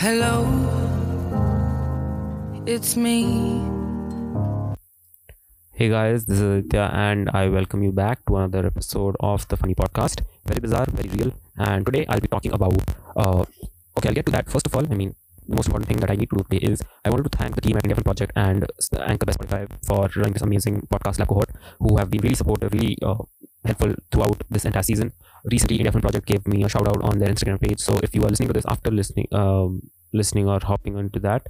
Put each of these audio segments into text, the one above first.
Hello, it's me. Hey guys, this is Aditya, and I welcome you back to another episode of the Funny Podcast. Very bizarre, very real, and today I'll be talking about. Uh, okay, I'll get to that. First of all, I mean, most important thing that I need to do today is I wanted to thank the team at India Project and Anchor Best 45 for running this amazing podcast lab cohort, who have been really supportive, really uh, helpful throughout this entire season. Recently, India Project gave me a shout out on their Instagram page. So if you are listening to this after listening, um, listening or hopping onto that,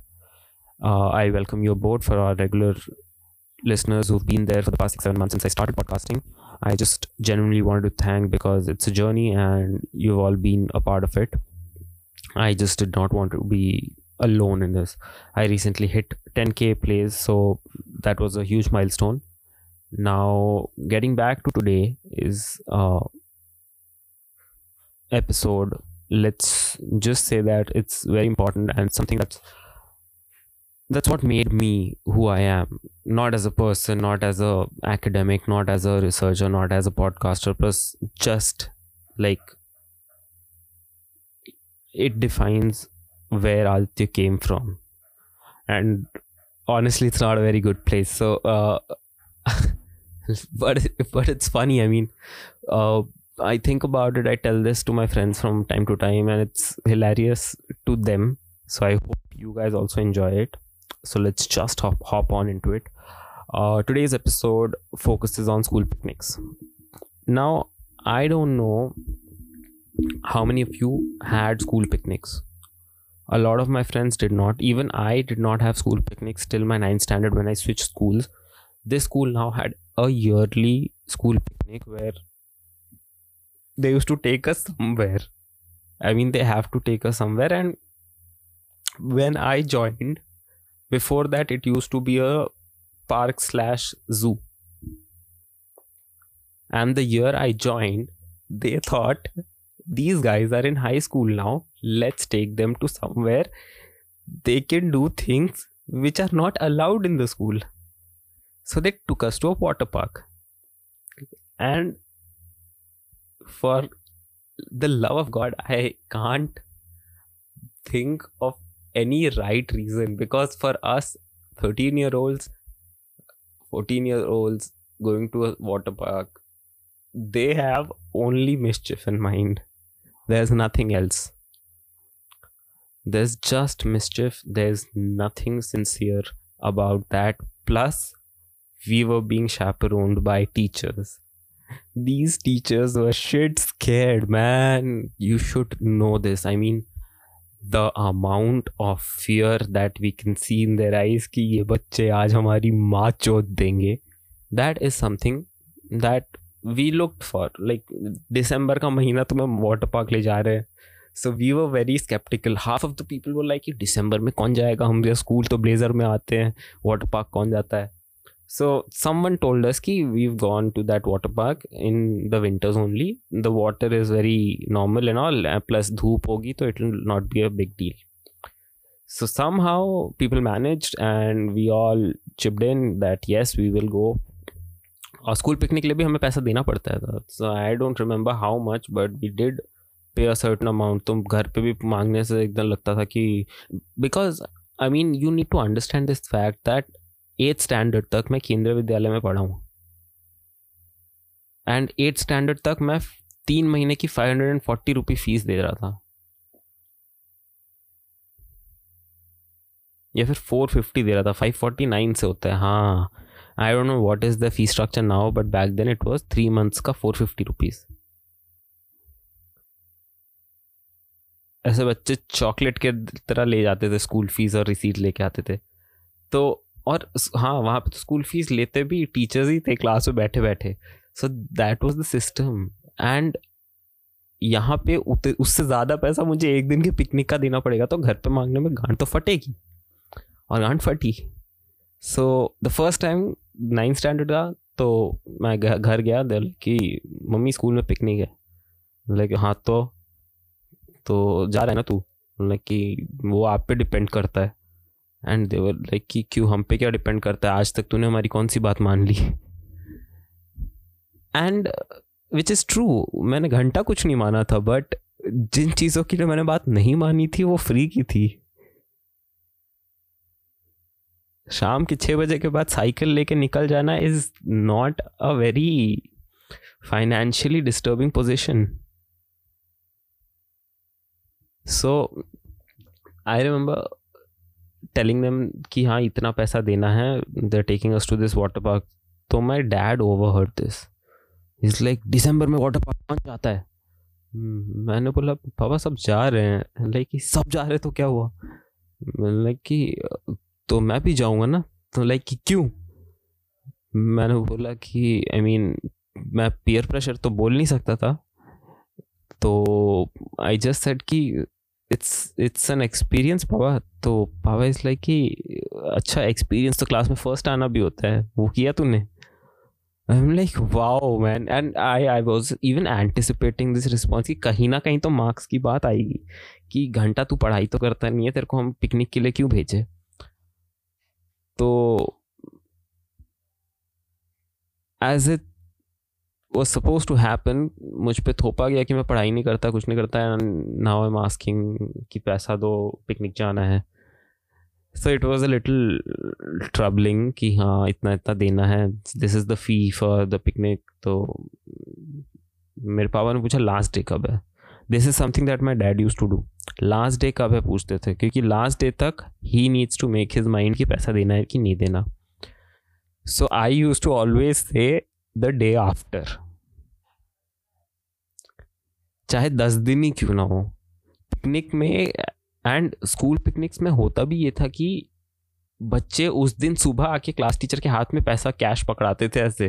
uh, I welcome you aboard for our regular listeners who've been there for the past six, seven months since I started podcasting. I just genuinely wanted to thank because it's a journey and you've all been a part of it. I just did not want to be alone in this. I recently hit 10k plays, so that was a huge milestone. Now, getting back to today is uh, episode. Let's just say that it's very important and something that's that's what made me who I am. Not as a person, not as a academic, not as a researcher, not as a podcaster, plus just like it defines where Aditya came from. And honestly, it's not a very good place. So, uh, but but it's funny. I mean, uh, I think about it. I tell this to my friends from time to time, and it's hilarious to them. So I hope you guys also enjoy it. So let's just hop hop on into it. Uh, today's episode focuses on school picnics. Now, I don't know how many of you had school picnics. A lot of my friends did not. Even I did not have school picnics till my ninth standard when I switched schools. This school now had a yearly school picnic where they used to take us somewhere. I mean, they have to take us somewhere. And when I joined, before that, it used to be a park slash zoo. And the year I joined, they thought these guys are in high school now. Let's take them to somewhere they can do things which are not allowed in the school. So they took us to a water park. And for the love of God, I can't think of any right reason because for us 13 year olds, 14 year olds going to a water park, they have only mischief in mind There's nothing else. There's just mischief. There's nothing sincere about that. Plus, we were being chaperoned by teachers. These teachers were shit scared, man. You should know this. I mean, the amount of fear that we can see in their eyes कि ये बच्चे आज हमारी माँ चोत देंगे that is something that we looked for like दिसंबर का महीना तुम्हें वाटर पार्क ले जा रहे हैं so we were very sceptical half of the people वो लाइक दिसंबर में कौन जाएगा हम जो स्कूल तो ब्लेजर में आते हैं वाटर पार्क कौन जाता है so someone told us ki we've gone to that water park in the winters only. The water is very normal and all. Plus dhoop hogi, so it will not be a big deal. So somehow people managed and we all chipped in that yes we will go. और school picnic के लिए भी हमें पैसा देना पड़ता है। I don't remember how much but we did pay a certain amount तो घर पे भी मांगने से एकदम लगता था कि because I mean you need to understand this fact that eighth standard तक मैं केंद्रीय विद्यालय में पढ़ा हूँ। एंड एट्थ स्टैंडर्ड तक मैं तीन महीने की five hundred and forty rupee fees दे रहा था। या फिर फोर फिफ्टी दे रहा था। फाइव फोर्टी नाइन से होता है। हाँ। I don't know what is the fee structure now but back then it was three months का फोर फिफ्टी रुपीज़ ऐसे बच्चे चॉकलेट के तरह ले जाते थे स्कूल फ़ीस और रिसीट लेके आते थे। तो और हाँ वहाँ पे तो स्कूल फ़ीस लेते भी टीचर्स ही थे क्लास में बैठे बैठे। So that was the system and यहाँ पे उससे ज़्यादा पैसा मुझे एक दिन के पिकनिक का देना पड़ेगा तो घर पे मांगने में गांठ तो फटेगी। और गांठ फटी। So the first time ninth standard का तो मैं घर गया दिल कि मम्मी स्कूल में पिकनिक है। लाइक हाँ तो तो जा रहा है ना तू? लाइक कि वो आप पे डिपेंड करता है। एंड देवर लाइक कि क्यों, हम पे क्या डिपेंड करता है? आज तक तूने हमारी कौन सी बात मान ली? एंड विच इज़ ट्रू मैंने घंटा कुछ नहीं माना था बट जिन चीज़ों के लिए मैंने बात नहीं मानी थी, वो फ्री की थी। शाम के छः बजे के बाद साइकिल लेके निकल जाना is not a very financially disturbing position so I remember telling them कि हाँ इतना पैसा देना है they taking us to this water park तो my dad overheard this is like दिसंबर में वाटर पार्क कौन जाता है? मैंने बोला, पापा, सब जा रहे हैं. लाइक सब जा रहे तो क्या हुआ? लाइक कि तो मैं भी जाऊँगा ना। तो लाइक कि क्यों? मैंने बोला कि आई I मीन mean, मैं पीयर प्रेशर तो बोल नहीं सकता था। तो आई जस्ट सेड कि इट्स इट्स एन एक्सपीरियंस पापा तो पापा इज़ लाइक कि अच्छा एक्सपीरियंस तो क्लास में फ़र्स्ट आना भी होता है। वो किया तूने? I am like wow man and I I was even anticipating this response कि कहीं ना कहीं तो मार्क्स की बात आएगी। कि घंटा तू पढ़ाई तो करता नहीं है तेरे को हम पिकनिक के लिए क्यों भेजे? तो as it was suppose to happen मुझ पर थोपा गया कि मैं पढ़ाई नहीं करता, कुछ नहीं करता नाउ आई एम आस्किंग कि पैसा दो पिकनिक जाना है। So it was a little troubling कि हाँ इतना इतना देना है। This is the fee for the picnic तो मेरे पापा ने पूछा लास्ट डे कब है? This is something that my dad use to do last day कब है पूछते थे? क्योंकि लास्ट डे तक ही needs to make his mind कि पैसा देना है कि नहीं देना। So I use to always say the day after चाहे दस दिन ही क्यों ना हो। पिकनिक में एंड स्कूल पिकनिक्स में होता भी ये था कि बच्चे उस दिन सुबह आके क्लास टीचर के हाथ में पैसा कैश पकड़ाते थे ऐसे।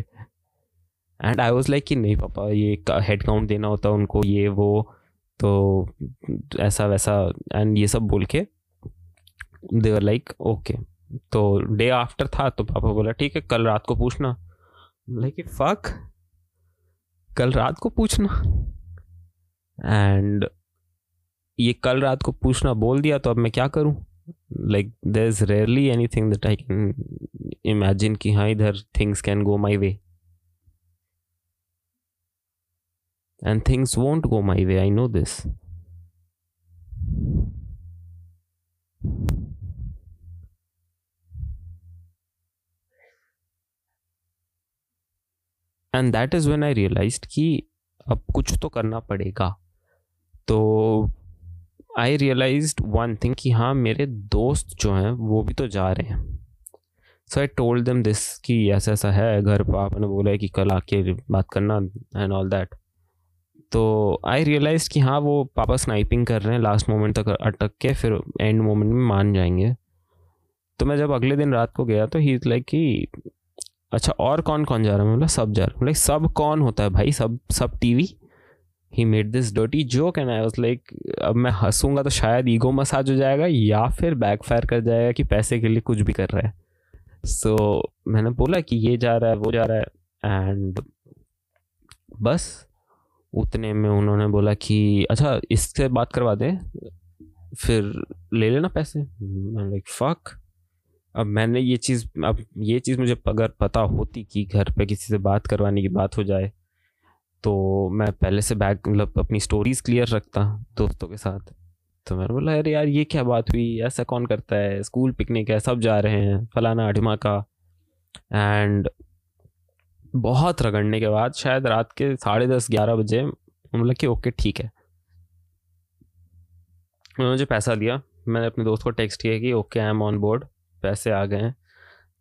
एंड आई वॉज़ लाइक कि नहीं पापा, ये हेड काउंट देना होता उनको, ये वो। तो ऐसा वैसा एंड ये सब बोल के देवर लाइक ओके तो डे आफ्टर था तो पापा बोला, ठीक है, कल रात को पूछना. लाइक फक कल रात को पूछना. एंड ये कल रात को पूछना बोल दिया तो अब मैं क्या करूँ? Like there is rarely anything that I can imagine कि हाँ इधर things can go my way and things won't go my way I know this and that is when I realise कि अब कुछ तो करना पड़ेगा। तो आई रियलाइज़ वन थिंग कि हाँ मेरे दोस्त जो हैं, वो भी तो जा रहे हैं। So I told them this कि ऐसा ऐसा है, घर पर आपने बोला है कि कल आके बात करना एंड ऑल दैट तो आई रियलाइज़ कि हाँ वो पापा स्नाइपिंग कर रहे हैं लास्ट मोमेंट तक अटक के फिर एंड मोमेंट में मान जाएँगे। तो मैं जब अगले दिन रात को गया तो ही इज़ लाइक कि अच्छा और कौन कौन जा रहा है? मतलब सब जा रहा है। लाइक सब कौन होता है भाई? सब सब TV he made this dirty joke and I was like अब मैं हंसूँगा तो शायद ईगो मसाज हो जाएगा या फिर बैक फायर कर जाएगा कि पैसे के लिए कुछ भी कर रहा है। सो so, मैंने बोला कि ये जा रहा है वो जा रहा है एंड बस उतने में उन्होंने बोला कि अच्छा इससे बात करवा दें, फिर ले लेना पैसे। लाइक फक अब मैंने ये चीज़, अब ये चीज़ मुझे अगर पता होती कि घर पे किसी से बात करवाने की बात हो जाए तो मैं पहले से बैक मतलब अपनी स्टोरीज क्लियर रखता दोस्तों के साथ। तो मैंने बोला, अरे यार, ये क्या बात हुई? ऐसा कौन करता है? स्कूल पिकनिक है, सब जा रहे हैं, फलाना अठमा का एंड बहुत रगड़ने के बाद शायद रात के साढ़े दस, ग्यारह बजे बोला कि ओके, ठीक है। उन्होंने मुझे पैसा दिया। मैंने अपने दोस्त को टेक्स्ट किया कि okay I am on board पैसे आ गए हैं।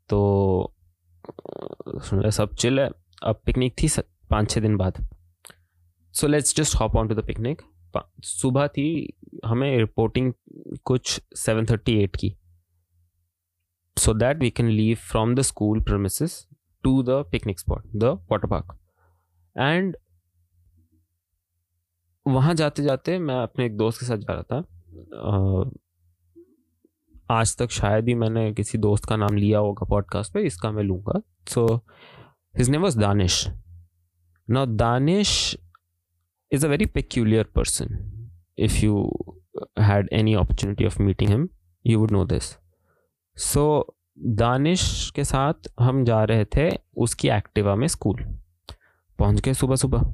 तो सुन सब चिल है। अब पिकनिक थी पाँच छः दिन बाद। So let's just hop on to the picnic सुबह थी, हमें रिपोर्टिंग कुछ सेवन थर्टी एट की। So that we can leave from the school premise to the picnic spot the water park and वहाँ जाते जाते मैं अपने एक दोस्त के साथ जा रहा था। uh, आज तक शायद ही मैंने किसी दोस्त का नाम लिया होगा पॉडकास्ट पे इसका मैं लूँगा। So his name was Danish Now, Danish is a very peculiar person if you had any opportunity of meeting him you would know this So, Danish के साथ हम जा रहे थे उसकी एक्टिवा में स्कूल। पहुँच गए सुबह सुबह।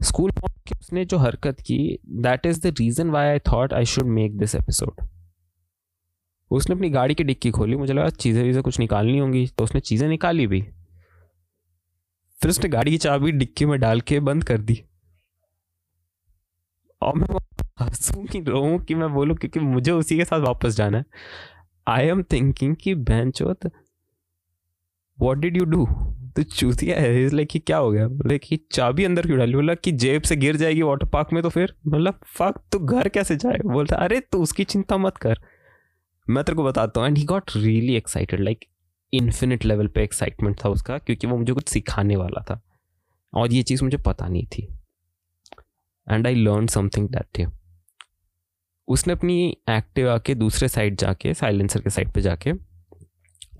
स्कूल पहुँच के उसने जो हरकत की that is the reason why I thought I should make this episode उसने अपनी गाड़ी की डिक्की खोली, मुझे लगा चीज़ें वीज़ें कुछ निकालनी होंगी तो उसने चीज़ें निकाली भी। फिर उसने गाड़ी की चाबी डिक्की में डाल के बंद कर दी। और मैं हंसूँ की रो कि मैं बोलूँ, क्योंकि मुझे उसी के साथ वापस जाना है। आई एम थिंकिंग कि बहन चौथ वॉट डिड यू डू तो चूतिया है लाइक क्या हो गया? बोले कि चाबी अंदर क्यों डाली? बोला कि जेब से गिर जाएगी वाटर पार्क में तो फिर। मतलब फक तो घर कैसे जाए बोलता, अरे, तू उसकी चिंता मत कर। मैं तेरे को बताता हूँ and he got really excited like infinite level पे एक्साइटमेंट था उसका, क्योंकि वो मुझे कुछ सिखाने वाला था। और ये चीज़ मुझे पता नहीं थी। And I learn something that day उसने अपनी एक्टिव आके दूसरे साइड जाके साइलेंसर के साइड पे जाके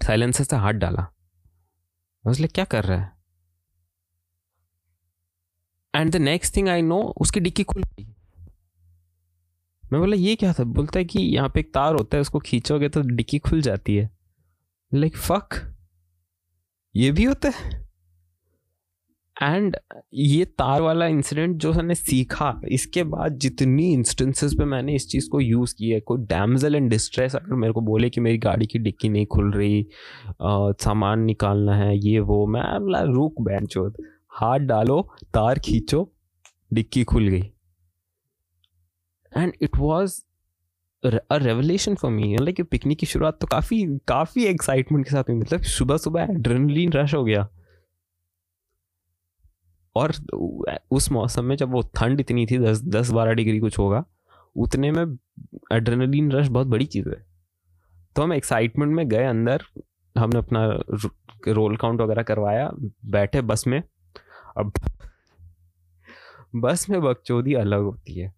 साइलेंसर से हाथ डाला। उसने क्या कर रहा है? And the next thing I know उसकी डिक्की खुल गई। मैं बोला ये क्या था? बोलता है कि यहाँ पे एक तार होता है उसको खींचोगे तो डिक्की खुल जाती है। लाइक like, फक ये भी होता है? एंड ये तार वाला इंसिडेंट जो मैंने सीखा, इसके बाद जितनी इंस्टेंसेस पे मैंने इस चीज़ को यूज़ किया है, कोई डैमजल एंड डिस्ट्रेस अगर मेरे को बोले कि मेरी गाड़ी की डिक्की नहीं खुल रही सामान निकालना है, ये, वो, मैं बोला रुक बैन चोत हाथ डालो, तार खींचो, डिक्की खुल गई। And it was a revelation for me like picnic की शुरुआत तो काफ़ी काफ़ी एक्साइटमेंट के साथ हुई मतलब सुबह सुबह एड्रेनलिन रश हो गया। और उस मौसम में जब वो ठंड इतनी थी, दस दस बारह डिग्री कुछ होगा, उतने में एड्रेनलिन रश बहुत बड़ी चीज़ है। तो हम एक्साइटमेंट में गए अंदर, हमने अपना रोल काउंट वगैरह करवाया, बैठे बस में। अब बस में बकचोदी अलग होती है।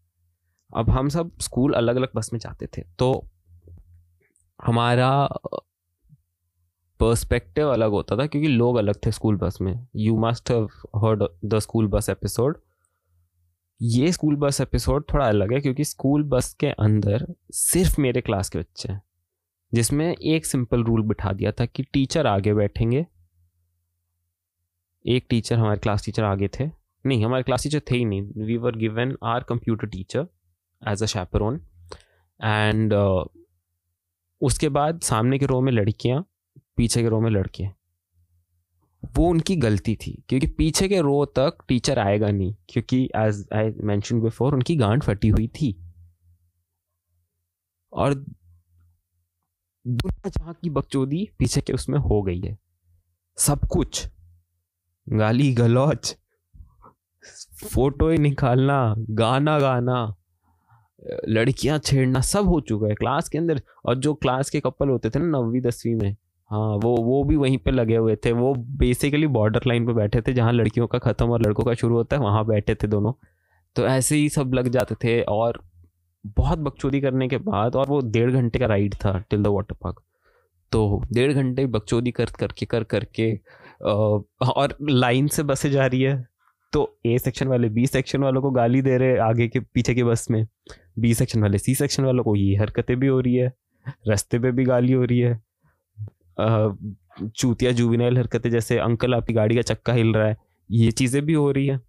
अब हम सब स्कूल अलग अलग बस में जाते थे तो हमारा पर्सपेक्टिव अलग होता था, क्योंकि लोग अलग थे स्कूल बस में। You must have heard the school bus episode ये स्कूल बस एपिसोड थोड़ा अलग है, क्योंकि स्कूल बस के अंदर सिर्फ़ मेरे क्लास के बच्चे हैं, जिसमें एक सिंपल रूल बिठा दिया था कि टीचर आगे बैठेंगे। एक टीचर हमारे क्लास टीचर आगे थे। नहीं, हमारे क्लास टीचर थे ही नहीं। We were given our computer teacher as a chaperone and उसके बाद सामने के रो में लड़कियाँ पीछे के रो में लड़के वो उनकी गलती थी, क्योंकि पीछे के रो तक टीचर आएगा नहीं, क्योंकि एज आई मैंशन बिफोर उनकी गांड फटी हुई थी। और दुनिया जहाँ की बकचोदी पीछे के उसमें हो गई है। सब कुछ, गाली गलौच फ़ोटो ही निकालना, गाना गाना, लड़कियाँ छेड़ना सब हो चुका है। क्लास के अंदर, और जो क्लास के कपल होते थे ना नौवीं, दसवीं में हाँ वो वो भी वहीं पे लगे हुए थे। वो बेसिकली बॉर्डर लाइन पे बैठे थे, जहाँ लड़कियों का ख़त्म और लड़कों का शुरू होता है, वहाँ बैठे थे दोनों। तो ऐसे ही सब लग जाते थे और बहुत बकचोदी करने के बाद और वो डेढ़ घंटे का राइड था टिल द वाटर पार्क तो डेढ़ घंटे बकचोदी कर, करके कर, करके और लाइन से बसें जा रही है। तो ए सेक्शन वाले बी सेक्शन वालों को गाली दे रहे आगे के, पीछे के बस में। बी सेक्शन वाले सी सेक्शन वालों को ये हरकतें भी हो रही है, रास्ते पे भी गाली हो रही है। चूतिया जुविनाइल हरकतें जैसे अंकल आपकी गाड़ी का चक्का हिल रहा है ये चीज़ें भी हो रही है।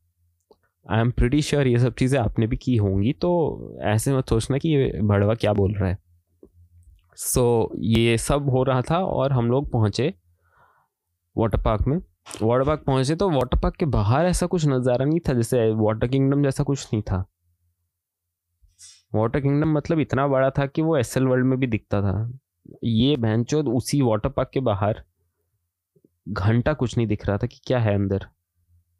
आई एम प्रिटी श्योर ये सब चीज़ें आपने भी की होंगी तो ऐसे मत सोचना कि ये भड़वा क्या बोल रहा है। सो so, ये सब हो रहा था और हम लोग पहुँचे वाटर पार्क में। वाटर पार्क पहुँचे तो वाटर पार्क के बाहर ऐसा कुछ नज़ारा नहीं था जैसे वाटर किंगडम जैसा कुछ नहीं था। वाटर किंगडम मतलब इतना बड़ा था कि वो एस वर्ल्ड में भी दिखता था। ये बहनचोद उसी वाटर पार्क के बाहर घंटा कुछ नहीं दिख रहा था कि क्या है अंदर।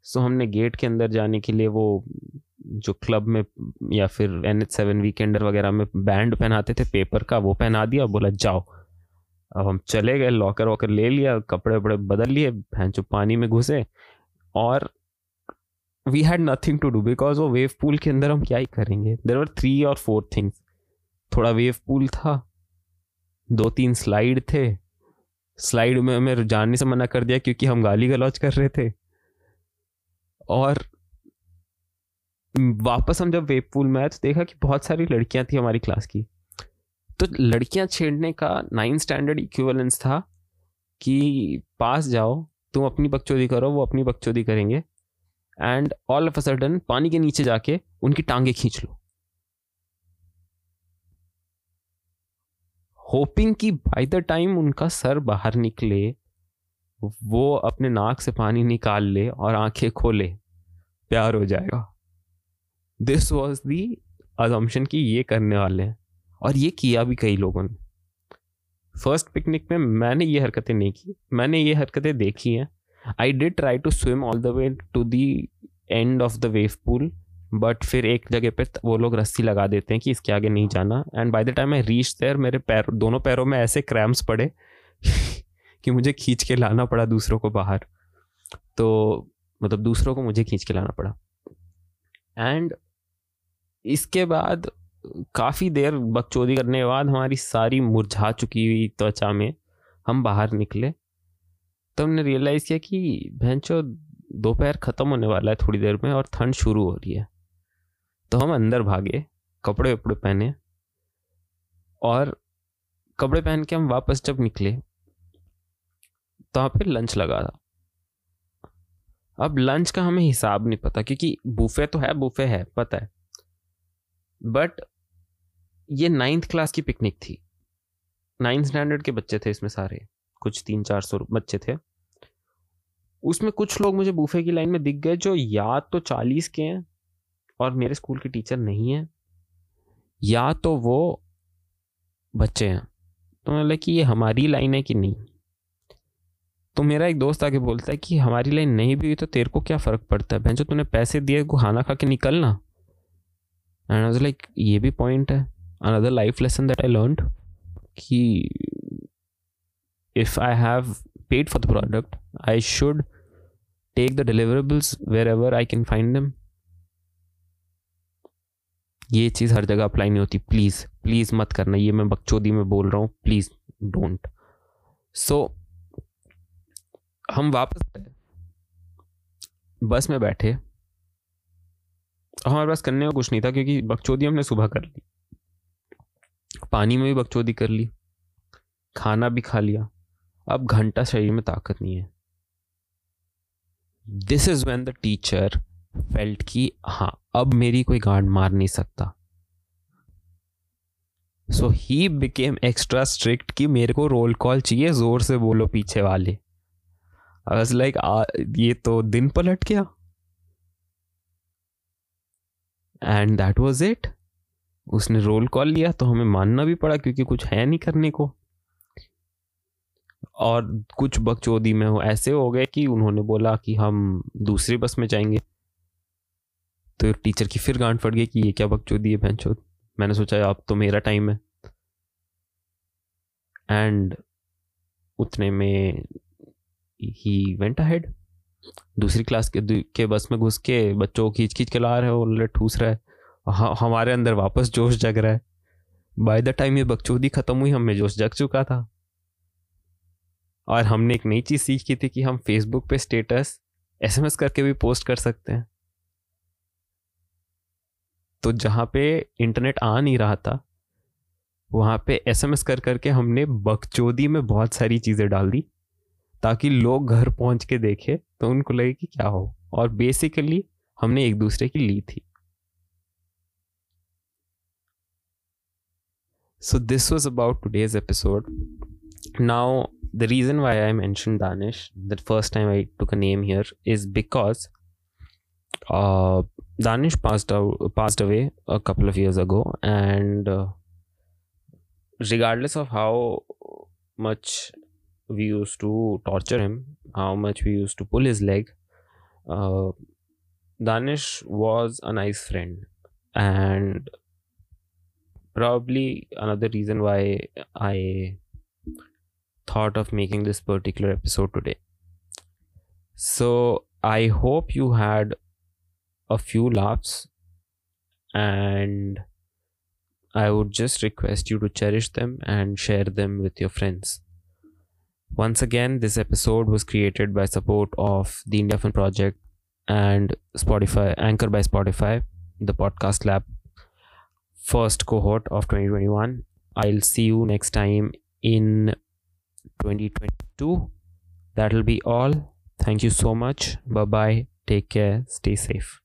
सो हमने गेट के अंदर जाने के लिए वो जो क्लब में या फिर एन एच सेवन वीकेंडर वगैरह में बैंड पहनाते थे पेपर का, वो पहना दिया बोला, जाओ। अब हम चले गए लॉकर वॉकर ले लिया, कपड़े वपड़े बदल लिए भैंचो पानी में घुसे और we had nothing to do because वो वेव पूल के अंदर हम क्या ही करेंगे? देर आर थ्री और फोर थिंग्स थोड़ा वेव पूल था दो तीन स्लाइड थे। स्लाइड में हमें जानने से मना कर दिया क्योंकि हम गाली गलौज कर रहे थे। और वापस हम जब वेब पूल में आए तो देखा कि बहुत सारी लड़कियाँ थी हमारी क्लास की। तो लड़कियाँ छेड़ने का नाइन स्टैंडर्ड इक्विवेलेंस था कि पास जाओ, तुम अपनी बकचोदी करो, वो अपनी बकचोदी करेंगे। And all of a sudden पानी के नीचे जाके उनकी टांगे खींच लो। होपिंग कि बाय द टाइम उनका सर बाहर निकले, वो अपने नाक से पानी निकाल ले और आँखें खोले, प्यार हो जाएगा। दिस वॉज़ दी अजम्पन कि ये करने वाले हैं और ये किया भी कई लोगों ने। फ़र्स्ट पिकनिक में मैंने ये हरकतें नहीं की, मैंने ये हरकतें देखी हैं। I did try to swim all the way to the end of the wave pool but फिर एक जगह पे वो लोग रस्सी लगा देते हैं कि इसके आगे नहीं जाना। And by the time I reach there मेरे पैर, दोनों पैरों में ऐसे क्रैम्प्स पड़े कि मुझे खींच के लाना पड़ा दूसरों को बाहर। तो मतलब दूसरों को मुझे खींच के लाना पड़ा। एंड इसके बाद काफ़ी देर बकचोदी करने के बाद हमारी सारी मुरझा चुकी हुई त्वचा में हम बाहर निकले। तो हमने रियलाइज़ किया कि भैंचो दोपहर ख़त्म होने वाला है थोड़ी देर में और ठंड शुरू हो रही है। तो हम अंदर भागे, कपड़े वपड़े पहने और कपड़े पहन के हम वापस जब निकले तो वहाँ पे लंच लगा था। अब लंच का हमें हिसाब नहीं पता, क्योंकि बूफे तो है बूफे है, पता है। बट ये नाइन्थ क्लास की पिकनिक थी। नाइन्थ स्टैंडर्ड के बच्चे थे इसमें सारे, कुछ तीन चार सौ बच्चे थे। उसमें कुछ लोग मुझे बूफे की लाइन में दिख गए, जो या तो चालीस के हैं और मेरे स्कूल के टीचर नहीं हैं। या तो वो बच्चे हैं। तो मैं लगा कि ये हमारी लाइन है कि नहीं? तो मेरा एक दोस्त आके बोलता है कि हमारी लाइन नहीं भी हुई तो तेरे को क्या फ़र्क पड़ता है? बहन जो तूने पैसे दिए खाना खा के निकलना एंड आई लाइक ये भी पॉइंट है। Another life lesson that I learn कि if I have paid for the product I should take the deliverables where ever I can find them ये चीज़ हर जगह अप्लाई नहीं होती। प्लीज़ प्लीज़ मत करना। ये मैं बकचोदी में बोल रहा हूँ। प्लीज़ डोंट सो हम वापस बस में बैठे। हमारे पास करने को कुछ नहीं था क्योंकि बकचोदी हमने सुबह कर ली। पानी में भी बकचोदी कर ली। खाना भी खा लिया। अब घंटा शरीर में ताकत नहीं है। This is when the teacher felt की हाँ अब मेरी कोई गांड मार नहीं सकता। So he became extra strict कि मेरे को रोल कॉल चाहिए, ज़ोर से बोलो पीछे वाले। आई लाइक ये तो दिन पलट गया। एंड दैट वाज इट उसने रोल कॉल लिया तो हमें मानना भी पड़ा क्योंकि कुछ है नहीं करने को। और कुछ बकचोदी में हो ऐसे हो गए कि उन्होंने बोला कि हम दूसरी बस में जाएँगे। तो टीचर की फिर गांड फट गई कि ये क्या बकचोदी है बहनचोद मैंने सोचा अब तो मेरा टाइम है। एंड उतने में ही वेंट अहेड दूसरी क्लास के के बस में घुस के बच्चों को खींच खींच के ला रहे हो ठूस रहा है। हमारे अंदर वापस जोश जग रहा है। बाय द टाइम ये बकचोदी खत्म हुई हमें जोश जग चुका था। और हमने एक नई चीज़ सीखी थी कि हम फेसबुक पे स्टेटस एसएमएस करके भी पोस्ट कर सकते हैं। तो जहाँ पे इंटरनेट आ नहीं रहा था, वहाँ पे एसएमएस कर करके हमने बकचोदी में बहुत सारी चीज़ें डाल दी, ताकि लोग घर पहुँच के देखे तो उनको लगे कि क्या हो। और बेसिकली हमने एक दूसरे की ली थी। So this was about today's episode now the reason why I mention Danish that first time I took a name here is because danish passed out, passed away a couple of years ago and uh, regardless of how much we used to torture him, how much we used to pull his leg. Uh, Danish was a nice friend, and probably another reason why I thought of making this particular episode today. So, I hope you had a few laughs, and I would just request you to cherish them and share them with your friends. Once again, this episode was created by support of the India Film Project and Spotify, Anchor by Spotify, the podcast lab first cohort of 2021. I'll see you next time in 2022. That'll be all. Thank you so much. Bye bye. Take care. Stay safe.